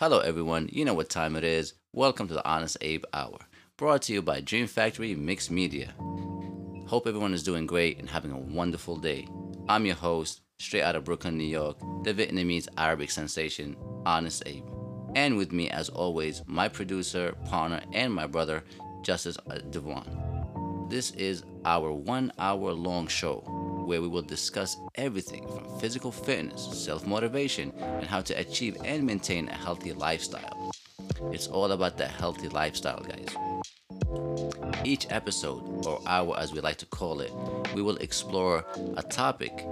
Hello, everyone. You know what time it is. Welcome to the Honest Abe Hour, brought to you by Dream Factory Mixed Media. Hope everyone is doing great and having a wonderful day. I'm your host, straight out of Brooklyn, New York, the Vietnamese Arabic sensation, Honest Abe. And with me, as always, my producer, partner, and my brother, Justice Devon. This is our one hour long show where we will discuss everything from physical fitness, self motivation, and how to achieve and maintain a healthy lifestyle. It's all about the healthy lifestyle, guys. Each episode, or hour as we like to call it, we will explore a topic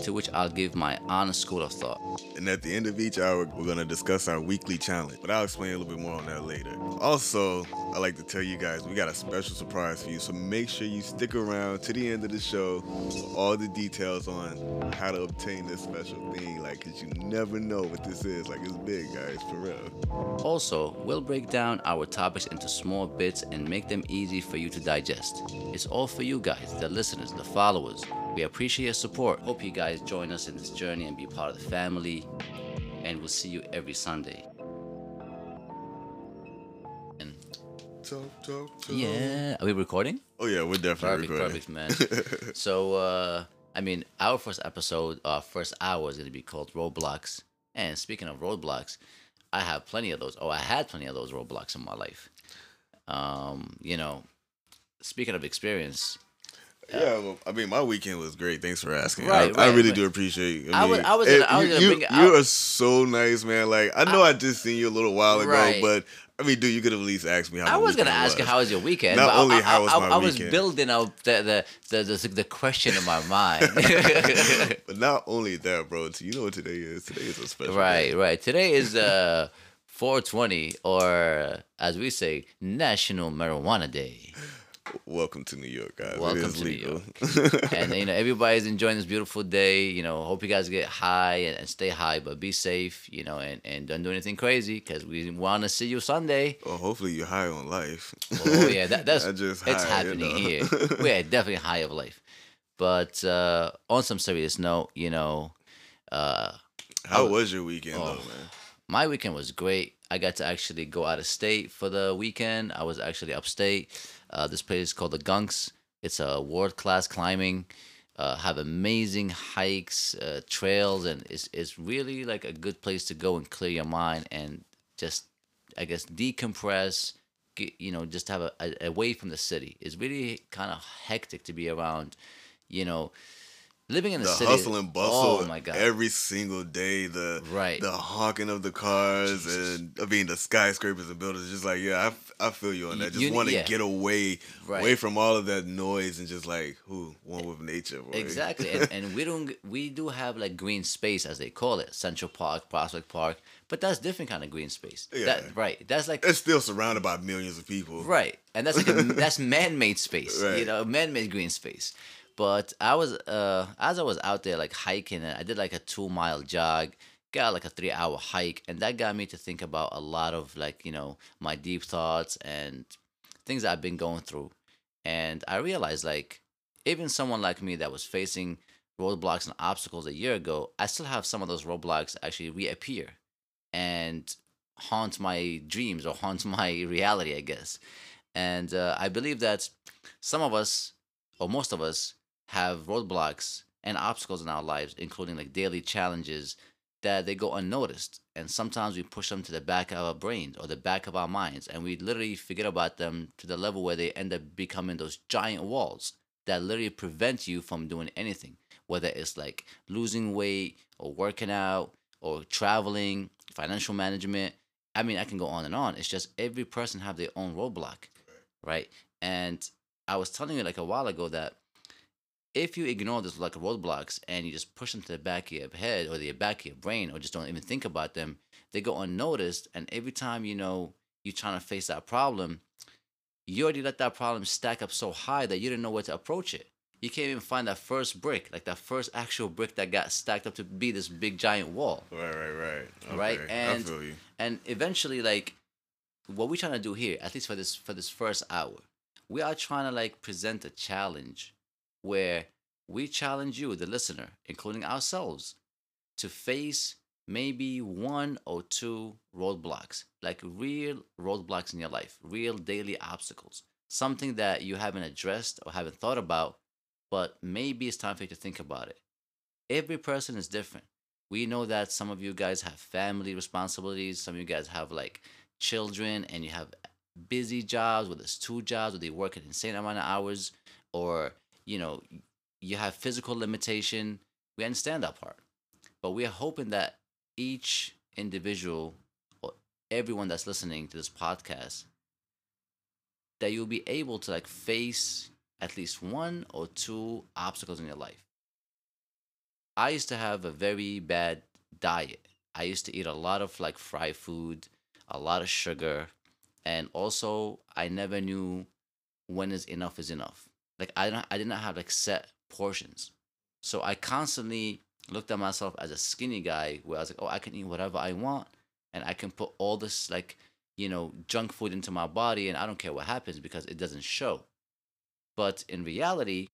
to which I'll give my honest school of thought. And at the end of each hour, we're going to discuss our weekly challenge. But I'll explain a little bit more on that later. Also, I like to tell you guys we got a special surprise for you. So make sure you stick around to the end of the show for all the details on how to obtain this special thing. Like, because you never know what this is. Like, it's big, guys, for real. Also, we'll break down our topics into small bits and make them easy for you to digest. It's all for you guys, the listeners, the followers. We appreciate your support. Hope you guys join us in this journey and be part of the family. And we'll see you every Sunday. And Talk, talk, talk. yeah, are we recording? Oh, yeah, we're definitely Perfect, recording. perfect, man. so, uh, I mean, our first episode, our first hour is going to be called Roadblocks. And speaking of roadblocks, I have plenty of those. Oh, I had plenty of those roadblocks in my life. Um, you know, speaking of experience, Yeah, well, I mean, my weekend was great. Thanks for asking. Right, I, I really right. do appreciate. it. I was- mean, I was eh, gonna- I was you, you, it- you are so nice, man. Like I know I, just seen you a little while ago, Right. but I mean, dude, you could have at least asked me how. I was gonna ask you how was your weekend. Not I- only I, how was I, my I was weekend. building up the the, the the the question in my mind. But not only that, bro. You know what today is? Today is a special. right, day. right. Today is uh 420, or as we say, National Marijuana Day. Welcome to New York, guys. Welcome to New York. and you know everybody's enjoying this beautiful day you know hope you guys get high and, and stay high but be safe you know and, and don't do anything crazy because we want to see you sunday well, hopefully you're high on life. oh yeah that, that's just it's high, you happening know. here we're definitely high of life but uh on some serious note you know uh How Oh. was your weekend, Oh. though, man? my weekend was great. I got to actually go out of state for the weekend. I was actually upstate. Uh, this place is called the Gunks. It's a world class climbing. Uh, have amazing hikes, uh, trails, and it's it's really like a good place to go and clear your mind and just, I guess, decompress. Get, you know, just have a, a away from the city. It's really kind of hectic to be around. You know, living in the, The city. hustle and bustle Oh my god! every single day. The Right. the honking of the cars Jesus. and I mean the skyscrapers and buildings. Just like yeah, I, I feel you on that. Just you- want to yeah. get away, Right. away from all of that noise and just like who one with nature. Boy. Exactly, and, and we don't we do have like green space as they call it, Central Park, Prospect Park, but that's different kind of green space. Yeah. That, right. That's like it's still surrounded by millions of people. right, and that's like a, that's man-made space. Right. You know, man-made green space. But I was uh as I was out there like hiking, and I did like a two-mile jog. Got like a three-hour hike, and that got me to think about a lot of like you know my deep thoughts and things I've been going through. And I realized like even someone like me that was facing roadblocks and obstacles a year ago, I still have some of those roadblocks actually reappear and haunt my dreams or haunt my reality, I guess. And uh, I believe that some of us, or most of us, have roadblocks and obstacles in our lives, including like daily challenges that they go unnoticed. And sometimes we push them to the back of our brains or the back of our minds, and we literally forget about them to the level where they end up becoming those giant walls that literally prevent you from doing anything, whether it's like losing weight or working out or traveling, financial management. I mean, I can go on and on. It's just every person have their own roadblock, right? And I was telling you like a while ago that if you ignore those like roadblocks and you just push them to the back of your head or the back of your brain or just don't even think about them, they go unnoticed. And every time you know you're trying to face that problem, you already let that problem stack up so high that you didn't know where to approach it. You can't even find that first brick, like that first actual brick that got stacked up to be this big giant wall. Right, right, right. Right, and- I feel you. And eventually, like what we're trying to do here, at least for this for this first hour, we are trying to like present a challenge where we challenge you, the listener, including ourselves, to face maybe one or two roadblocks, like real roadblocks in your life, real daily obstacles, something that you haven't addressed or haven't thought about, but maybe it's time for you to think about it. Every person is different. We know that some of you guys have family responsibilities, some of you guys have like children, and you have busy jobs, whether it's two jobs, or they work an insane amount of hours, or you know, you have physical limitation. We understand that part. But we are hoping that each individual or everyone that's listening to this podcast that you'll be able to like face at least one or two obstacles in your life. I used to have a very bad diet. I used to eat a lot of like fried food, a lot of sugar, and also I never knew when is enough is enough. Like I don't I did not have like set portions. So I constantly looked at myself as a skinny guy where I was like, oh, I can eat whatever I want and I can put all this like, you know, junk food into my body and I don't care what happens because it doesn't show. But in reality,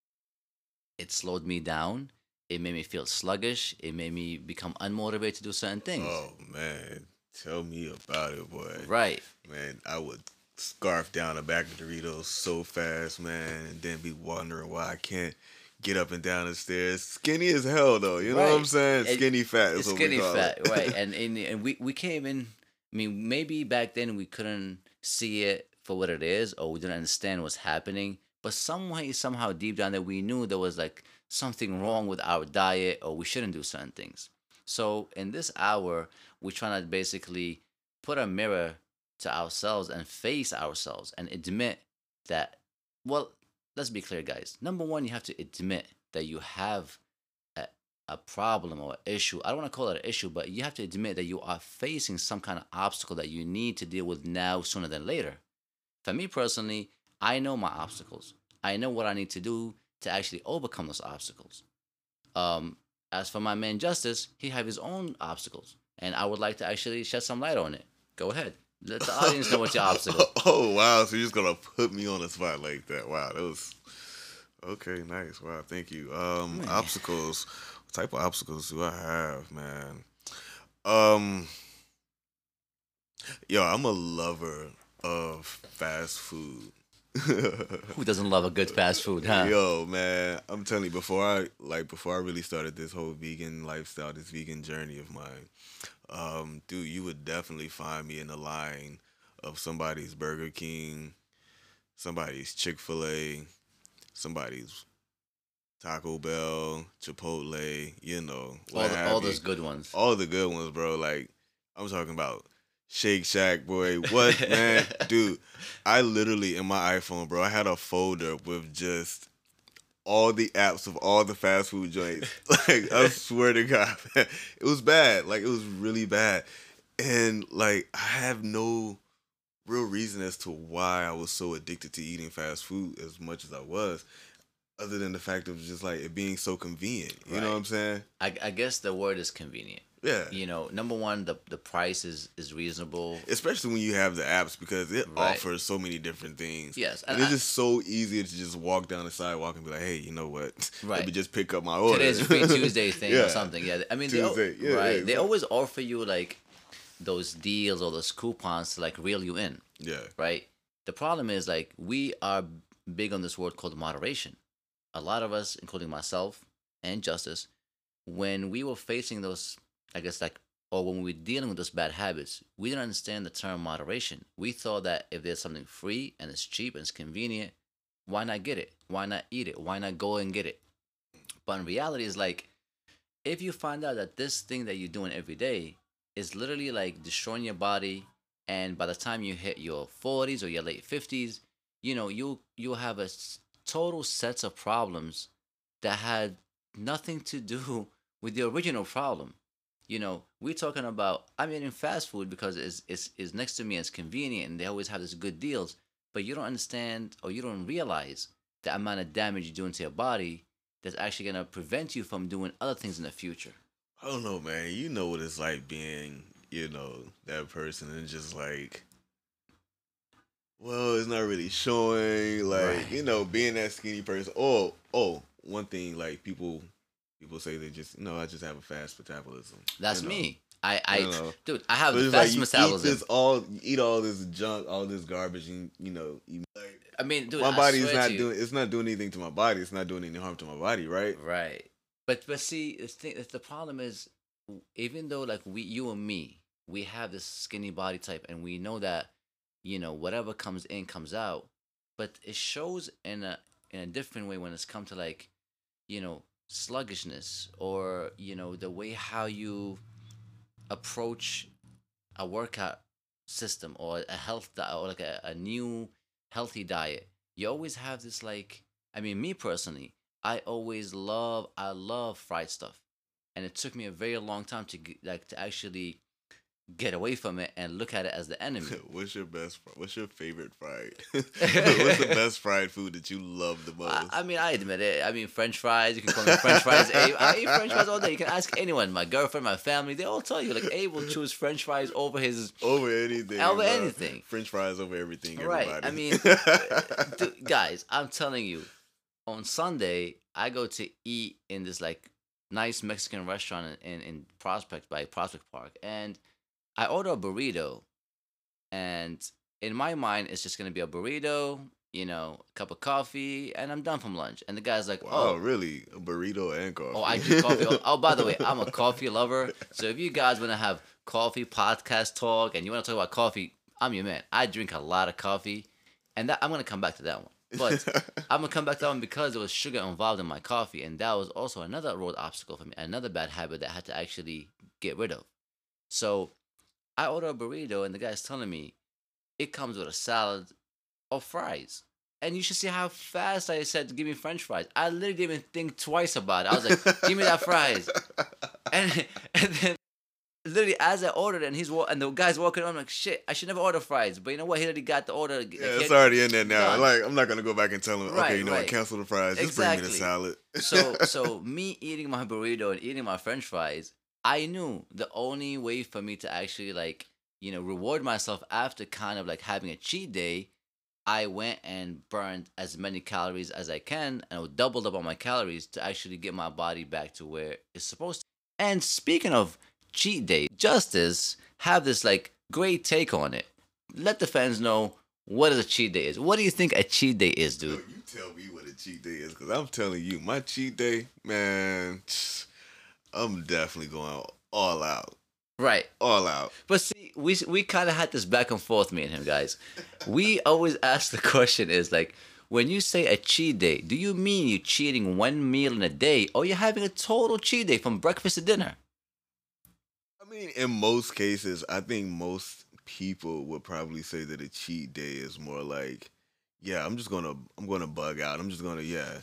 it slowed me down. It made me feel sluggish. It made me become unmotivated to do certain things. Oh man, tell me about it, boy. Right. Man, I would scarf down a bag of Doritos so fast, man, and then be wondering why I can't get up and down the stairs. Skinny as hell though. You know what I'm Right. saying? And Skinny fat is It's what skinny we call fat, it. right? And, and and we we came in. I mean, maybe back then we couldn't see it for what it is, or we didn't understand what's happening. But some way, somehow, deep down, that we knew there was like something wrong with our diet, or we shouldn't do certain things. So in this hour, we're trying to basically put a mirror to ourselves and face ourselves and admit that. Well, let's be clear, guys. Number one, you have to admit that you have a, a problem or issue. I don't want to call it an issue, but you have to admit that you are facing some kind of obstacle that you need to deal with now sooner than later. For me personally, I know my obstacles. I know what I need to do to actually overcome those obstacles. Um, as for my man Justice, he have his own obstacles, and I would like to actually shed some light on it. Go ahead. Let the audience know what your obstacle. Oh wow! So you're just gonna put me on the spot like that? Wow, that was okay. Nice. Wow, thank you. Um, Man. obstacles. What type of obstacles do I have, man? Um, yo, I'm a lover of fast food. Who doesn't love a good fast food, huh? Yo, man, I'm telling you, before I like before I really started this whole vegan lifestyle, this vegan journey of mine, um, dude, you would definitely find me in the line of somebody's Burger King, somebody's Chick Fil A, somebody's Taco Bell, Chipotle, you know, all, the, all those good ones. all the good ones, bro. Like I'm talking about Shake Shack, boy. What man, dude? I literally in my iPhone, bro. I had a folder with just all the apps of all the fast food joints. Like I swear to God, man, it was bad. Like it was really bad, and like I have no real reason as to why I was so addicted to eating fast food as much as I was. Other than the fact of just like it being so convenient, you know what I'm saying? I, I guess the word is convenient. Yeah. You know, number one, the the price is is reasonable. especially when you have the apps because it Right. offers so many different things. Yes, and, and it's I- just so easy to just walk down the sidewalk and be like, "Hey, you know what? Let Right. me just pick up my order." Today's a free Tuesday thing Yeah. or something. Yeah, I mean, they, yeah, right? yeah, they always offer you like those deals or those coupons to like reel you in, Yeah, right? The problem is like we are big on this word called moderation. A lot of us, including myself and Justice, when we were facing those, I guess like, or when we were dealing with those bad habits, we didn't understand the term moderation. We thought that if there's something free and it's cheap and it's convenient, why not get it? Why not eat it? Why not go and get it? But in reality, it's like if you find out that this thing that you're doing every day is literally like destroying your body, and by the time you hit your 40s or your late 50s, you know you you'll have a total sets of problems that had nothing to do with the original problem. You know, we're talking about I'm eating fast food because it's, it's, it's next to me it's convenient and they always have these good deals. But you don't understand or you don't realize the amount of damage you're doing to your body that's actually going to prevent you from doing other things in the future. I don't know, man. You know what it's like being, you know, that person and just like, well, it's not really showing. Like, Right. you know, being that skinny person. Oh, oh, one thing like people, people say they just, no, I just have a fast metabolism. That's you know. me. I, I, You know. dude, I have the it's like you eat metabolism. this all, you eat all this junk, all this garbage, and you know, you, I mean, dude, my body's not doing. It's not doing anything to my body. It's not doing any harm to my body, right? Right. But but see, the thing, the problem is, even though like we, you and me, we have this skinny body type, and we know that, you know, whatever comes in comes out, but it shows in a in a different way when it's come to like, you know, sluggishness or you know the way how you approach a workout system or a health diet or like a, a new healthy diet you always have this like i mean me personally i always love i love fried stuff. And it took me a very long time to like to actually get away from it and look at it as the enemy what's your best? What's your favorite fried? what's the best fried food that you love the most? I, I mean, I admit it. I mean, French fries. You can call me French fries. Abe. I eat French fries all day. You can ask anyone, my girlfriend, my family. They all tell you like Abe will choose French fries over his over anything. Over bro. anything. French fries over everything. Right, Everybody. I mean, uh, Dude, guys, I'm telling you, on Sunday I go to eat in this like nice Mexican restaurant in, in Prospect by Prospect Park, and I order a burrito, and in my mind it's just gonna be a burrito, you know, a cup of coffee, and I'm done from lunch. And the guy's like, wow, "Oh, really? A burrito and coffee. Oh, I drink coffee. Oh, oh, by the way, I'm a coffee lover. So if you guys want to have coffee podcast talk and you want to talk about coffee, I'm your man. I drink a lot of coffee, and that I'm gonna come back to that one. But I'm gonna come back to that one because there was sugar involved in my coffee, and that was also another road obstacle for me, another bad habit that I had to actually get rid of. So I order a burrito, and the guy's telling me it comes with a salad or fries. And you should see how fast I said, "Give me French fries." I literally didn't even think twice about it. I was like, "Give me that fries," and and then literally as I ordered, and he's and the guy's walking on, I'm like, "Shit, I should never order fries." But you know what? He already got the order. Like, Yeah, it's already in there now. Done. Like, I'm not gonna go back and tell him, okay, you know right. what, cancel the fries. Just bring me the salad. so so me eating my burrito and eating my french fries i knew the only way for me to actually like you know reward myself after kind of like having a cheat day i went and burned as many calories as i can and doubled up on my calories to actually get my body back to where it's supposed to. And speaking of cheat day justice have this like great take on it. Let the fans know what a cheat day is. What do you think a cheat day is Yo, dude you tell me what a cheat day is, because I'm telling you, my cheat day, man, I'm definitely going all out. right All out. But see, we we kind of had this back and forth, me and him, guys. We always ask the question: is like when you say a cheat day, do you mean you cheating one meal in a day, or you're having a total cheat day from breakfast to dinner? I mean, in most cases, I think most people would probably say that a cheat day is more like, yeah, I'm just gonna, I'm gonna bug out. I'm just gonna, yeah.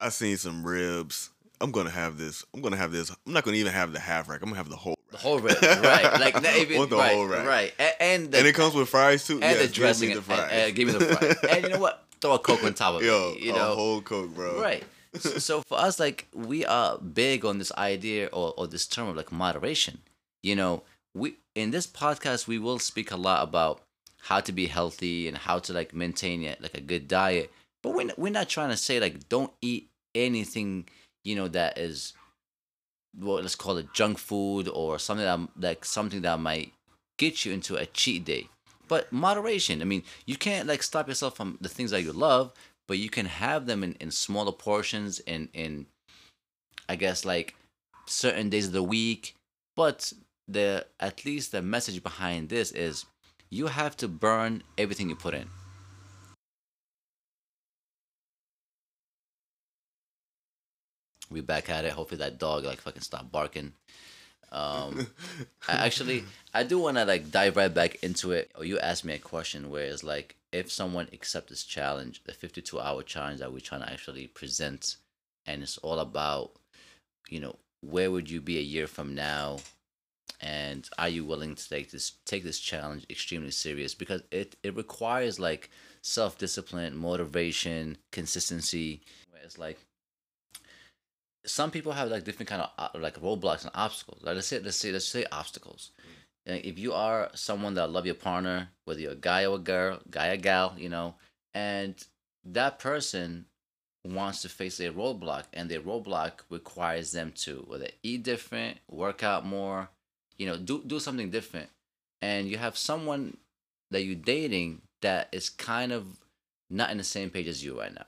I seen some ribs. I'm gonna have this. I'm gonna have this. I'm not gonna even have the half rack. I'm gonna have the whole. The Rack. whole rib, right? Like not even Want the right, whole rack. right, A- and the, and it comes with fries too. and yes, the give dressing. me the and- fries. and- and give me the fries. and you know what? Throw a coke on top of Yo, it. You a know, whole coke, bro. Right. So, so for us, like we are big on this idea or, or this term of like moderation. You know, we in this podcast we will speak a lot about how to be healthy and how to like maintain it, like a good diet. But we're we're not trying to say like don't eat anything you know that is what let's call it junk food or something that like something that might get you into a cheat day. But moderation. I mean, you can't like stop yourself from the things that you love, but you can have them in, in smaller portions in in I guess like certain days of the week. But the at least the message behind this is you have to burn everything you put in. We back at it. Hopefully that dog like fucking stop barking. Um, I actually, I do want to like dive right back into it. Or you asked me a question where it's like, if someone accepts this challenge, the 52 hour challenge that we're trying to actually present, and it's all about, you know, where would you be a year from now, and are you willing to take this take this challenge extremely serious because it it requires like self discipline, motivation, consistency. Where it's like some people have like different kind of uh, like roadblocks and obstacles. Like let's say let's say let's say obstacles. If you are someone that love your partner, whether you're a guy or a girl, guy or gal, you know, and that person wants to face a roadblock, and their roadblock requires them to whether eat different, work out more, you know, do do something different, and you have someone that you're dating that is kind of not in the same page as you right now.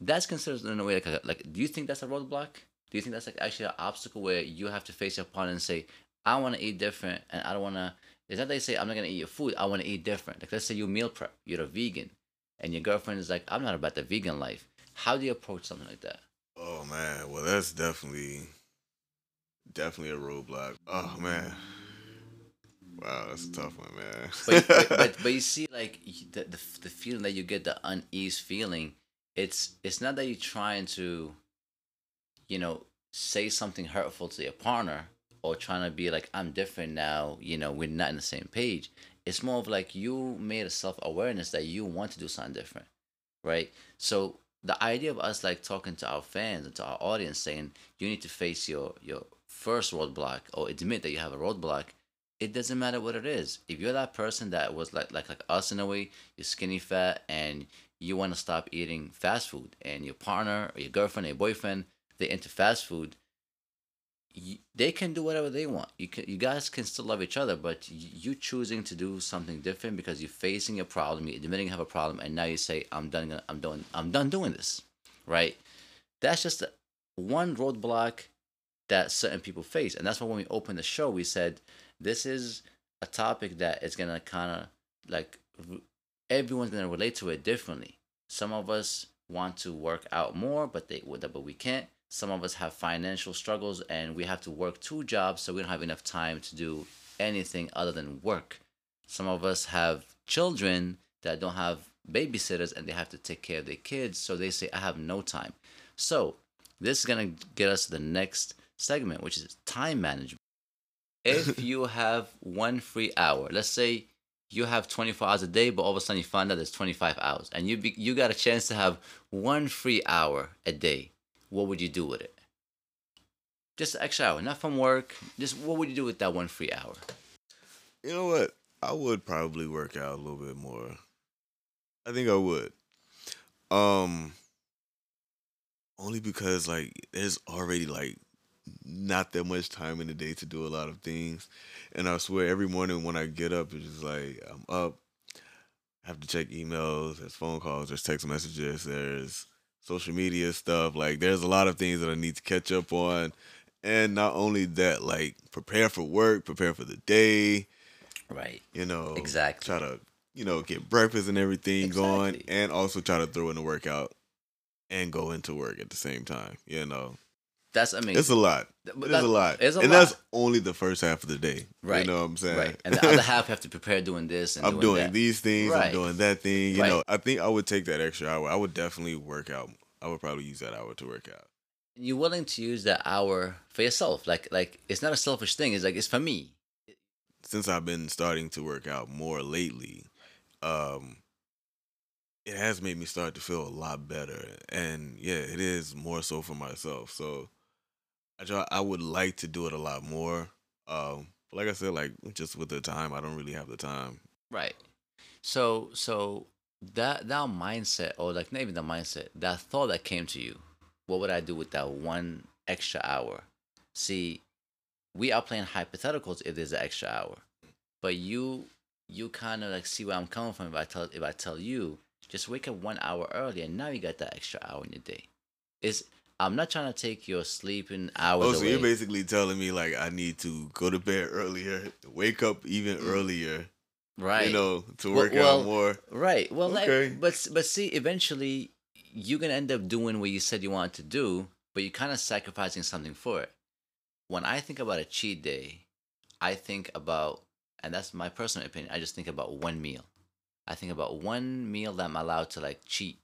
That's considered in a way like a, like. Do you think that's a roadblock? Do you think that's like actually an obstacle where you have to face your partner and say, "I want to eat different, and I don't want to." Is that they say, "I'm not gonna eat your food. I want to eat different." Like let's say you meal prep, you're a vegan, and your girlfriend is like, "I'm not about the vegan life." How do you approach something like that? Oh man, well that's definitely definitely a roadblock. Oh man. Wow, that's a tough one, man. but, but, but but you see like the, the the feeling that you get the unease feeling it's it's not that you're trying to you know say something hurtful to your partner or trying to be like i'm different now you know we're not in the same page. It's more of like you made a self-awareness that you want to do something different right? So the idea of us like talking to our fans and to our audience saying you need to face your your first roadblock or admit that you have a roadblock it doesn't matter what it is. If you're that person that was like like like us in a way, you're skinny fat and you want to stop eating fast food, and your partner or your girlfriend or your boyfriend they're into fast food, you, they can do whatever they want. You can you guys can still love each other, but you choosing to do something different because you're facing a problem, you're admitting you have a problem, and now you say I'm done. I'm done. I'm done doing this, right? That's just one roadblock that certain people face, and that's why when we opened the show, we said this is a topic that is gonna kind of like everyone's gonna relate to it differently. Some of us want to work out more, but they but we can't. Some of us have financial struggles, and we have to work two jobs, so we don't have enough time to do anything other than work. Some of us have children that don't have babysitters, and they have to take care of their kids, so they say, "I have no time." So this is gonna get us to the next segment, which is time management if you have one free hour, let's say you have 24 hours a day, but all of a sudden you find out there's 25 hours, and you be, you got a chance to have one free hour a day, what would you do with it? Just an extra hour, not from work. Just what would you do with that one free hour? You know what? I would probably work out a little bit more. I think I would. Um only because like there's already like not that much time in the day to do a lot of things. And I swear every morning when I get up it's just like I'm up, I have to check emails, there's phone calls, there's text messages, there's social media stuff. Like there's a lot of things that I need to catch up on. And not only that, like prepare for work, prepare for the day, Right. you know, Exactly. Try to, you know, get breakfast and everything going, and also try to throw in a workout and go into work at the same time. You know, That's I mean, it's a lot. It's a lot, it's a and lot. that's only the first half of the day. Right. You know what I'm saying? right, and the other half have to prepare doing this and I'm doing, doing these things. Right. I'm doing that thing. You Right. know, I think I would take that extra hour. I would definitely work out. I would probably use that hour to work out. You're willing to use that hour for yourself, like like it's not a selfish thing. It's like it's for me. since I've been starting to work out more lately, um, it has made me start to feel a lot better. And yeah, it is more so for myself. So I try, I would like to do it a lot more. Um, but like I said, like just with the time, I don't really have the time. Right. So so that that mindset or like not even the mindset, that thought that came to you, what would I do with that one extra hour? See, we are playing hypotheticals if there's an extra hour. But you you kind of like see where I'm coming from if I tell if I tell you just wake up one hour early and now you got that extra hour in your day. It's I'm not trying to take your sleeping oh, hours Oh, so away. you're basically telling me like I need to go to bed earlier, wake up even mm. earlier, right. you know, to work well, out more. Right. Well, like, Okay. but but see, eventually you're gonna end up doing what you said you wanted to do, but you're kind of sacrificing something for it. When I think about a cheat day, I think about, and that's my personal opinion. I just think about one meal. I think about one meal that I'm allowed to like cheat,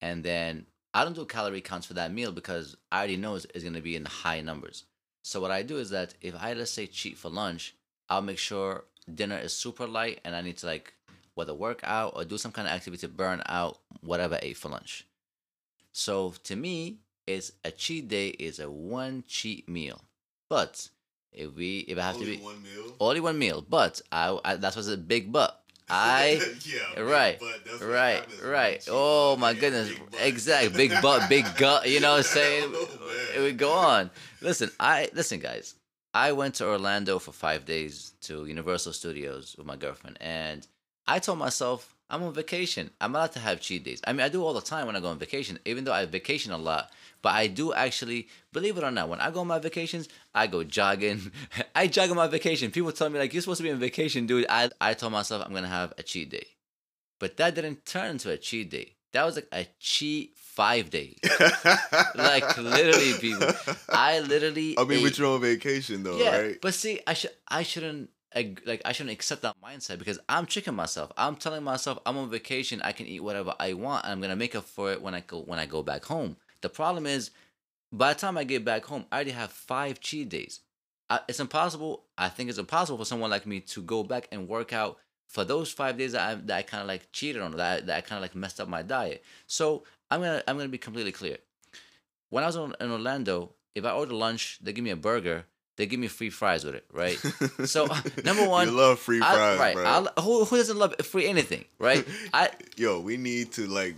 and then I don't do calorie counts for that meal because I already know it's, it's gonna be in high numbers. So what I do is that if I let's say cheat for lunch, I'll make sure dinner is super light, and I need to like whether work out or do some kind of activity to burn out whatever I ate for lunch. So to me, it's a cheat day is a one cheat meal. But if we if I have to be one meal. only one meal, but I, I that's what's a big but. I yeah, right, right, right. Oh my goodness, exactly. Big butt, big gut. You know what I'm saying? Oh. It would go on. Listen, I listen, guys. I went to Orlando for five days to Universal Studios with my girlfriend, and I told myself I'm on vacation. I'm allowed to have cheat days. I mean, I do all the time when I go on vacation, even though I vacation a lot. But I do actually, believe it or not, when I go on my vacations, I go jogging. I jog on my vacation. People tell me like, "You're supposed to be on vacation, dude." I I told myself I'm gonna have a cheat day, but that didn't turn into a cheat day. That was like a cheat five days. like literally, people. I literally. I mean, ate- but you're on vacation though, yeah, right? but see, I should I shouldn't like I shouldn't accept that mindset because I'm tricking myself. I'm telling myself I'm on vacation. I can eat whatever I want. And I'm gonna make up for it when I go when I go back home. The problem is, by the time I get back home, I already have five cheat days. I, it's impossible. I think it's impossible for someone like me to go back and work out for those five days that I, that I kind of like cheated on. That I, that I kind of like messed up my diet. So I'm gonna I'm gonna be completely clear when I was in in Orlando, if I order lunch, they give me a burger. They give me free fries with it, right? So uh, number one, you love free I- fries, right? bro. I, who who doesn't love free anything, right? I Yo, we need to like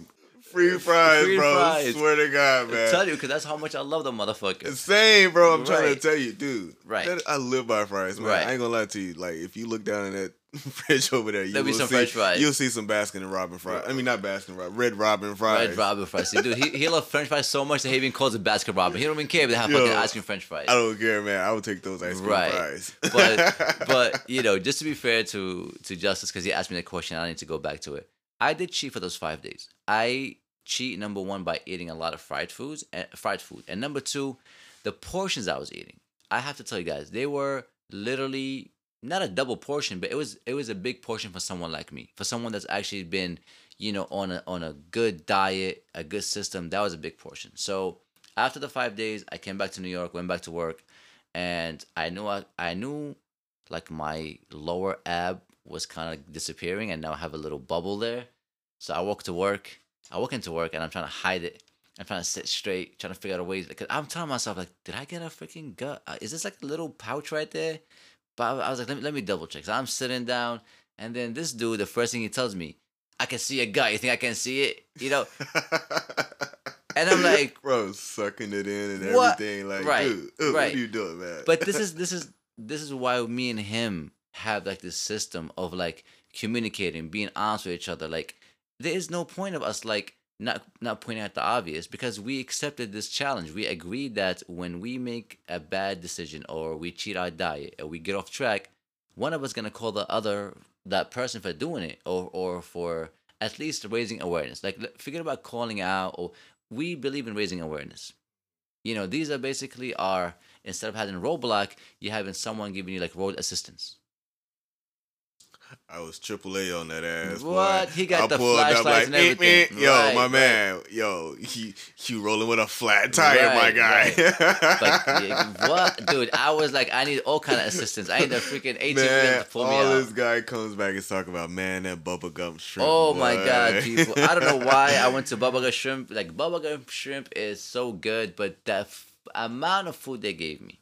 free fries, Free bro. fries. Swear to God, man. I tell you because that's how much I love the motherfucker. Same, bro. I'm trying to tell you, dude. Right. that- I live by fries, man. Right. I ain't gonna lie to you. Like, if you look down in that fridge over there, you There'll be some see, French fries. You'll see some Baskin and Robin fries. I mean, not Baskin and Robin, Red Robin fries. Red Robin fries, See, dude. He, he loves French fries so much that he even calls it Baskin Robin. He don't even care if they have Yo, fucking ice cream French fries. I don't care, man. I would take those ice cream Right. fries. but but you know, just to be fair to to Justice, because he asked me that question, I need to go back to it. I did cheat for those five days. I cheat number one by eating a lot of fried foods, and fried food, and number two, the portions I was eating. I have to tell you guys, they were literally not a double portion, but it was it was a big portion for someone like me, for someone that's actually been, you know, on a on a good diet, a good system. That was a big portion. So after the five days, I came back to New York, went back to work, and I knew I, I knew like my lower ab was kind of disappearing, and now I have a little bubble there. So I walk to work. I walk into work, and I'm trying to hide it. I'm trying to sit straight, trying to figure out a way. Because I'm telling myself, like, did I get a freaking gut? Uh, Is this like a little pouch right there? But I, I was like, let me, let me double check. So I'm sitting down, and then this dude, the first thing he tells me, I can see a gut. You think I can see it? You know? And I'm like, bro, sucking it in and What? everything. Like, Right, dude, uh, what right. are you doing, man? but this is this is this is why me and him have like this system of like communicating, being honest with each other. Like there is no point of us like not not pointing out the obvious because we accepted this challenge. We agreed that when we make a bad decision or we cheat our diet or we get off track, one of us gonna call the other that person for doing it or or for at least raising awareness. Like forget about calling out or we believe in raising awareness. You know, these are basically our instead of having roadblock, you're having someone giving you like road assistance. I was triple A on that ass. boy. What? He got I the flashlights and "Eh, everything. eh." Yo, Right, my right. man. Yo, he you rolling with a flat tire, my Right, guy. Like yeah, what, dude? I was like, I need all kind of assistance. I need a freaking wheel Man, to pull me all out. this guy comes back and talk about, man, that bubble gum shrimp. Oh my god, people! I don't know why I went to Bubba Gump Shrimp. Like Bubba Gump Shrimp is so good, but the f- amount of food they gave me,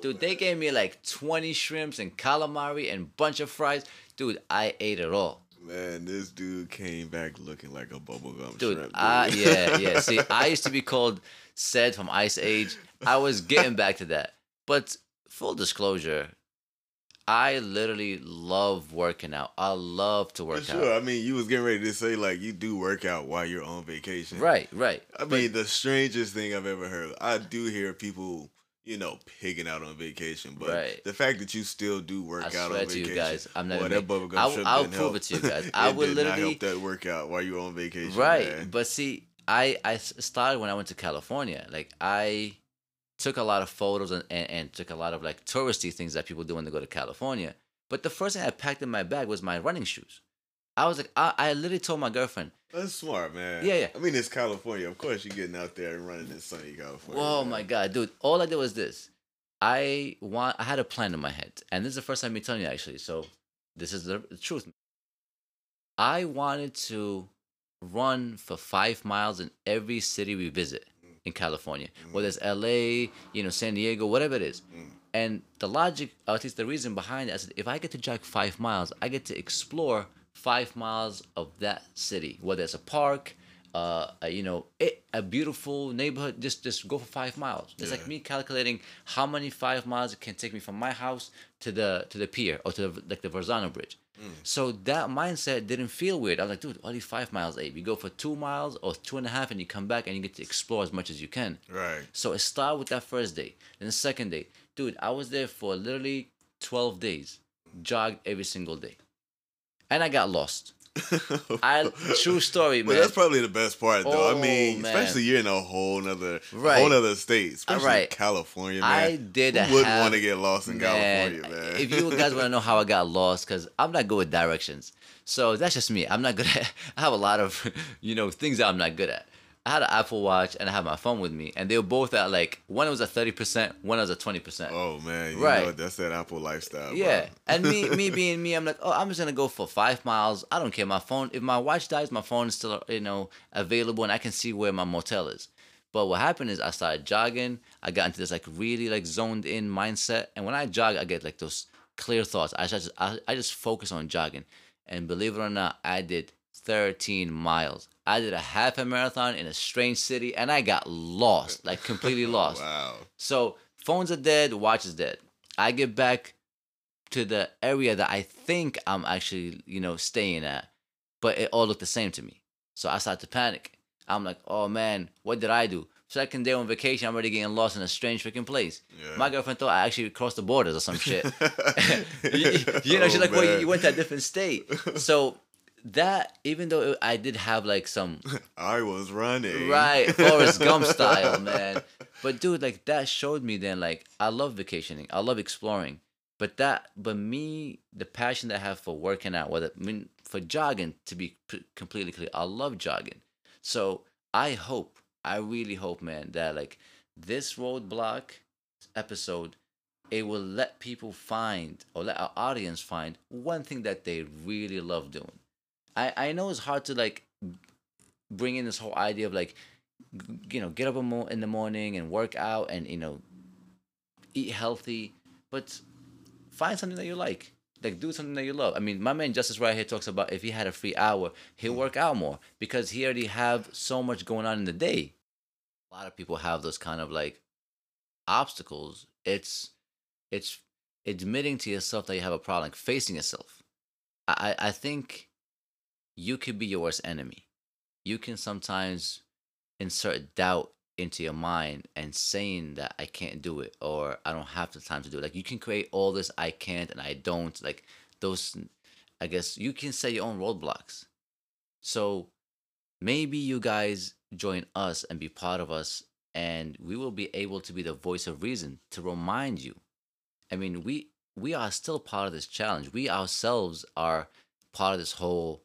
dude, they gave me like twenty shrimps and calamari and bunch of fries. Dude, I ate it all. Man, this dude came back looking like a bubblegum Dude, shrimp. I, dude. yeah, yeah. See, I used to be called Sid from Ice Age. I was getting back to that. But full disclosure, I literally love working out. I love to For work sure. out. I mean, you was getting ready to say like you do work out while you're on vacation. Right, right. I mean, the strangest thing I've ever heard. I do hear people, you know, pigging out on vacation, but Right. the fact that you still do work I out swear on to you guys, I'm not boy, that bubblegum I'll- I'll prove help. it to you guys. I would literally- help that workout while you're on vacation, right man. but see I I started when i went to california like i took a lot of photos and, and, and took a lot of like touristy things that people do when they go to california but the first thing i packed in my bag was my running shoes i was like i, I literally told my girlfriend That's smart, man. Yeah, yeah. I mean, it's California. Of course, you're getting out there and running in sunny California. oh man. my god dude all i did was this i want i had a plan in my head and this is the first time me telling you actually so this is the, the truth i wanted to run for five miles in every city we visit in california whether it's la you know san diego whatever it is Mm. and the logic or at least the reason behind it is if i get to jog five miles i get to explore five miles of that city whether it's a park uh, a, you know, it, a beautiful neighborhood. Just just go for five miles. It's Yeah. like me calculating how many five miles it can take me from my house to the to the pier or to the, like the Verrazzano Bridge. Mm. So that mindset didn't feel weird. I was like, dude, only five miles, Abe. You go for two miles or two and a half, and you come back and you get to explore as much as you can. Right. So it started with that first day. Then the second day, dude, I was there for literally 12 days, jogged every single day. And I got lost. I true story, But man. that's probably the best part, though. I Oh, mean, man. especially you're in a whole other, Right. whole nother state, especially Right. California, man. I did Who wouldn't want to get lost in Man, California, man? if you guys want to know how I got lost, because I'm not good with directions. So that's just me. I'm not good at. I have a lot of, you know, things that I'm not good at. I had an Apple Watch and I had my phone with me, and they were both at like one was at thirty percent, one was at twenty percent. oh man, you Right. know that's that Apple lifestyle. Yeah, and me, me being me, I'm like, oh, I'm just gonna go for five miles. I don't care. My phone, if my watch dies, my phone is still, you know, available, and I can see where my motel is. But what happened is I started jogging. I got into this like really like zoned in mindset, and when I jog, I get like those clear thoughts. I just I, I just focus on jogging, and believe it or not, I did 13 miles. I did a half a marathon in a strange city, and I got lost, like completely lost. Wow. So phones are dead, watch is dead. I get back to the area that I think I'm actually, you know, staying at, but it all looked the same to me. So I start to panic. I'm like, oh man, what did I do? Second day on vacation, I'm already getting lost in a strange freaking place. Yeah. My girlfriend thought I actually crossed the borders or some shit. you, you know, she's Oh, like, well, you oh, went to a different state. So that, even though I did have like some I was running. Right, Forrest Gump style, man. But dude, like that showed me then like I love vacationing. I love exploring. But that but me the passion that I have for working out, whether I mean for jogging to be p- completely clear, I love jogging. So I hope, I really hope, man, that like this roadblock episode it will let people find or let our audience find one thing that they really love doing. I I know it's hard to like bring in this whole idea of like you know get up in the morning and work out and you know eat healthy but find something that you like. Like do something that you love. I mean my man justice right here talks about if he had a free hour he'll work out more because he already have so much going on in the day. A lot of people have those kind of like obstacles. It's it's admitting to yourself that you have a problem like facing yourself. I I think you could be your worst enemy you can sometimes insert doubt into your mind and saying that I can't do it or I don't have the time to do it. Like you can create all this I can't and I don't. Like those, I guess you can set your own roadblocks. So maybe you guys join us and be part of us and we will be able to be the voice of reason to remind you. I mean, we we are still part of this challenge. We ourselves are part of this whole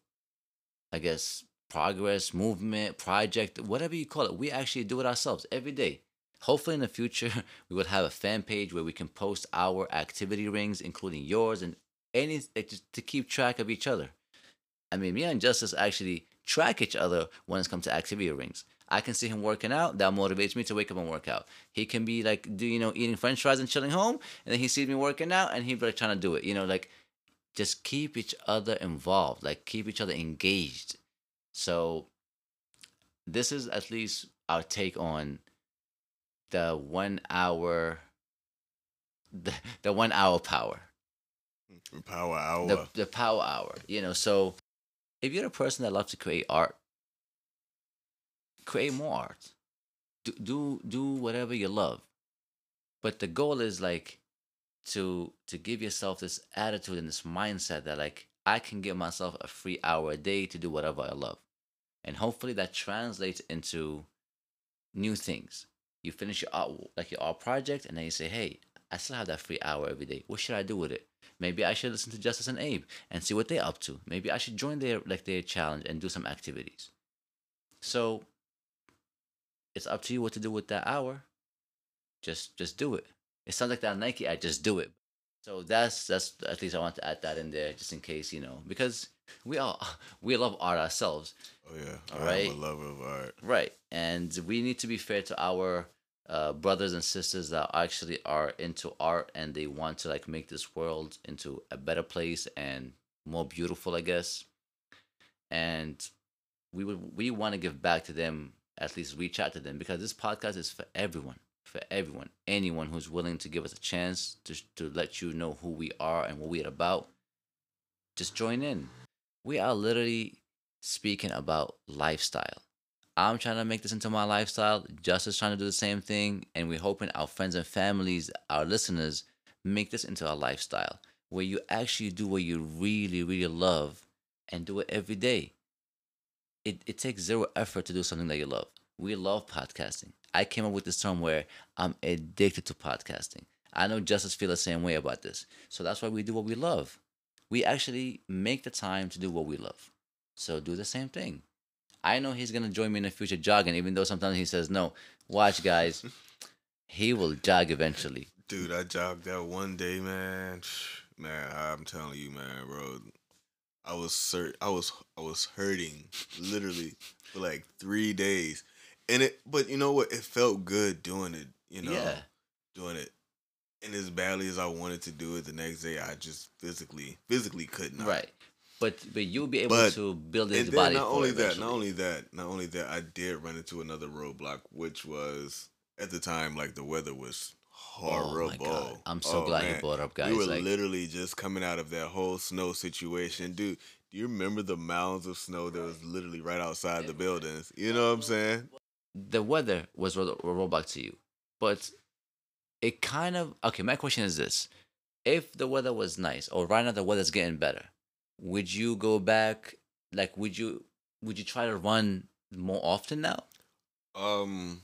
I guess, progress, movement, project, whatever you call it. We actually do it ourselves every day. Hopefully, in the future, we will have a fan page where we can post our activity rings, including yours and any eh, to keep track of each other. I mean, me and Justice actually track each other when it comes to activity rings. I can see him working out. That motivates me to wake up and work out. He can be like, do you know, eating French fries and chilling home, and then he sees me working out, and he's like trying to do it. You know, like just keep each other involved, like keep each other engaged. So this is at least our take on the one hour the, the one hour power. Power hour. The the power hour. You know, so if you're a person that loves to create art, create more art. Do do do whatever you love. But the goal is like to to give yourself this attitude and this mindset that like I can give myself a free hour a day to do whatever I love. And hopefully that translates into new things. You finish your art like your art project and then you say, Hey, I still have that free hour every day. What should I do with it? Maybe I should listen to Justice and Abe and see what they're up to. Maybe I should join their like their challenge and do some activities. So it's up to you what to do with that hour. Just just do it. It sounds like that Nike ad, just do it. So that's that's at least I want to add that in there just in case, you know, because we all we love art ourselves. oh yeah. All I'm a lover of art. Right. And we need to be fair to our uh, brothers and sisters that actually are into art and they want to like make this world into a better place and more beautiful, I guess. And we would we want to give back to them at least reach out to them because this podcast is for everyone for everyone anyone who's willing to give us a chance to, to let you know who we are and what we're about just join in we are literally speaking about lifestyle i'm trying to make this into my lifestyle justice trying to do the same thing and we're hoping our friends and families our listeners make this into a lifestyle where you actually do what you really really love and do it every day it, it takes zero effort to do something that you love. We love podcasting. I came up with this term where I'm addicted to podcasting. I know Justice feel the same way about this. So that's why we do what we love. We actually make the time to do what we love. So do the same thing. I know he's gonna join me in the future jogging, even though sometimes he says no. Watch, guys. he will jog eventually. Dude, I jogged that one day, man. Man, I'm telling you, man, bro. I was I was I was hurting literally for like three days, and it. But you know what? It felt good doing it. You know, Yeah. doing it. And as badly as I wanted to do it the next day, I just physically physically could not. Right. But but you'll be able But- to build And his then body not only that, not only that, not only that, I did run into another roadblock, which was at the time like the weather was horrible. Oh my God. I'm so Oh, glad you brought up, guys. We were like, literally just coming out of that whole snow situation, dude. Do you remember the mounds of snow that was literally right outside the buildings? You know what I'm saying? The weather was ro- a rollback to you, but it kind of okay. My question is this: If the weather was nice, or right now the weather's getting better, would you go back? Like, would you would you try to run more often now? Um.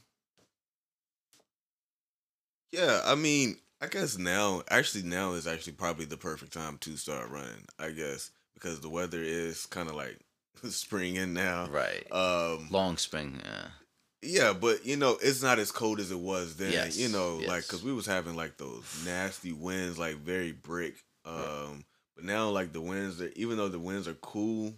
Yeah, I mean, I guess now, actually, now is actually probably the perfect time to start running. I guess because the weather is kind of like spring in now. Right. Um. Long spring. Yeah. Yeah, but you know, it's not as cold as it was then. Yes, You know, like because we was having like those nasty winds, like very brick. Um, but now like the winds, are, even though the winds are cool,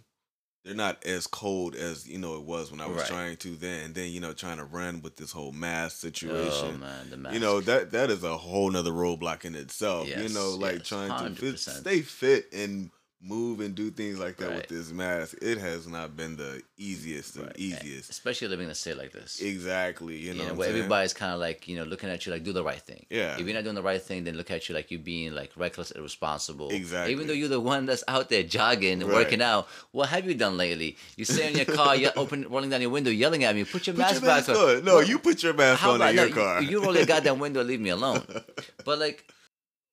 they're not as cold as you know it was when I was Right. trying to then. And then you know, trying to run with this whole mask situation. Oh situation. man, the mask. you know that that is a whole nother roadblock in itself. Yes, you know, like yes, trying to fit, stay fit and move and do things like that Right. with this mask. It has not been the easiest of Right. easiest. especially living in a state like this. Exactly. You You know, know, what I'm where everybody's kind of like you know looking at you like do the right thing. Yeah. If you're not doing the right thing, then look at you like you're being like reckless, irresponsible. Exactly. Even though you're the one that's out there jogging and Right. working out, what have you done lately? You stay in your car, you open, rolling down your window, yelling at me. Put your Put mask your back mask on. on. No, What- you put your mask on in no, your you- car. You, roll your goddamn window, leave me alone. But like,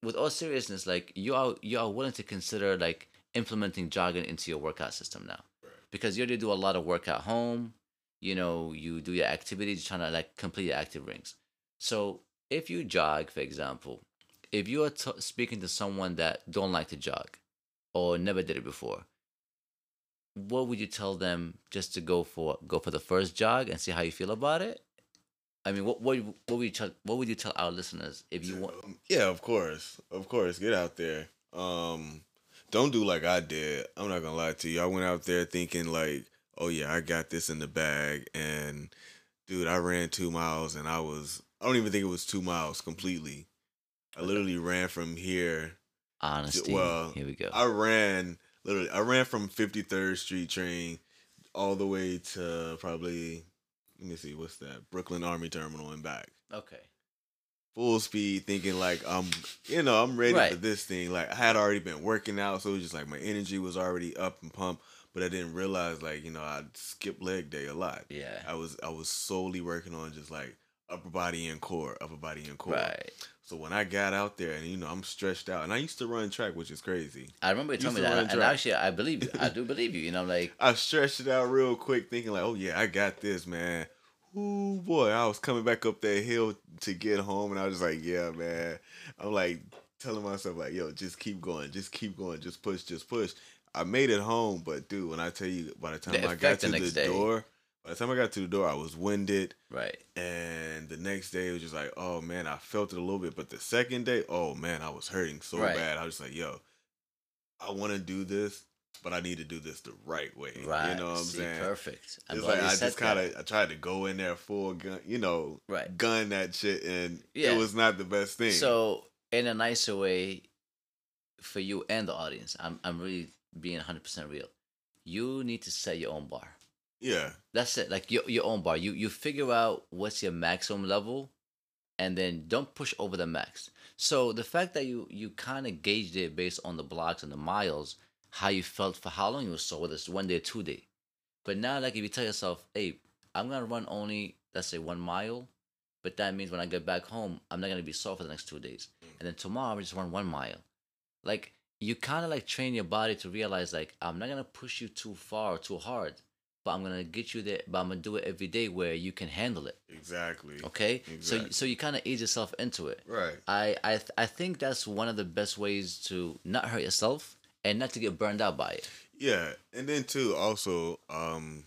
with all seriousness, like you are you are willing to consider like implementing jogging into your workout system now, because you already do a lot of work at home. You know, you do your activities, trying to like complete your active rings. So if you jog, for example, if you are t- speaking to someone that don't like to jog or never did it before, what would you tell them just to go for go for the first jog and see how you feel about it? I mean, what what what would you tell what would you tell our listeners if you want? Um, yeah, of course, of course. Get out there. Um, don't do like I did. I'm not gonna lie to you. I went out there thinking like, oh yeah, I got this in the bag, and dude, I ran two miles, and I was I don't even think it was two miles completely. I literally ran from here. Honesty. well, here we go. I ran literally. I ran from 53rd Street train all the way to probably let me see what's that Brooklyn Army Terminal and back okay. Full speed, thinking like I'm, you know, I'm ready for this thing. Like I had already been working out, so it was just like my energy was already up and pumped. But I didn't realize, like, you know, I skipped leg day a lot. Yeah. I was I was solely working on just like upper body and core, upper body and core. Right. So when I got out there, and you know, I'm stretched out, and I used to run track, which is crazy. I remember you told me that, and, and actually, I believe you. I do believe you. You know, like I stretched it out real quick, thinking like, oh yeah, I got this, man. Ooh boy, I was coming back up that hill to get home, and I was just like, yeah, man. I'm like telling myself like, yo, just keep going, just keep going, just push, just push. I made it home, but dude, when I tell you, by the time The I got to the the, door, by the time I got to the door, I was winded, right. and the next day it was just like, oh man, I felt it a little bit, but the second day, oh man, I was hurting so Right. bad. I was just like, yo, I want to do this, but I need to do this the right way. Right. You know what I'm See, saying? Perfect. I'm It's like I just kind of I tried to go in there full gun, you know, Right. gun that shit, and Yeah. it was not the best thing. So, in a nicer way, for you and the audience, I'm I'm really being 100 percent real. You need to set your own bar. Yeah. That's it. Like your your own bar. You you figure out what's your maximum level, and then don't push over the max. So the fact that you you kind of gauged it based on the blocks and the miles, how you felt for how long you were sore, whether it's one day or two day. But now, like if you tell yourself, "Hey, I'm gonna run only let's say one mile," but that means when I get back home, I'm not gonna be sore for the next two days, mm. and then tomorrow I just run one mile. Like you kind of like train your body to realize like I'm not gonna push you too far or too hard, but I'm gonna get you there. But I'm gonna do it every day where you can handle it. Exactly. Okay, so so you kind of ease yourself into it. Right. I I th- I think that's one of the best ways to not hurt yourself and not to get burned out by it. Yeah, and then too, also, um,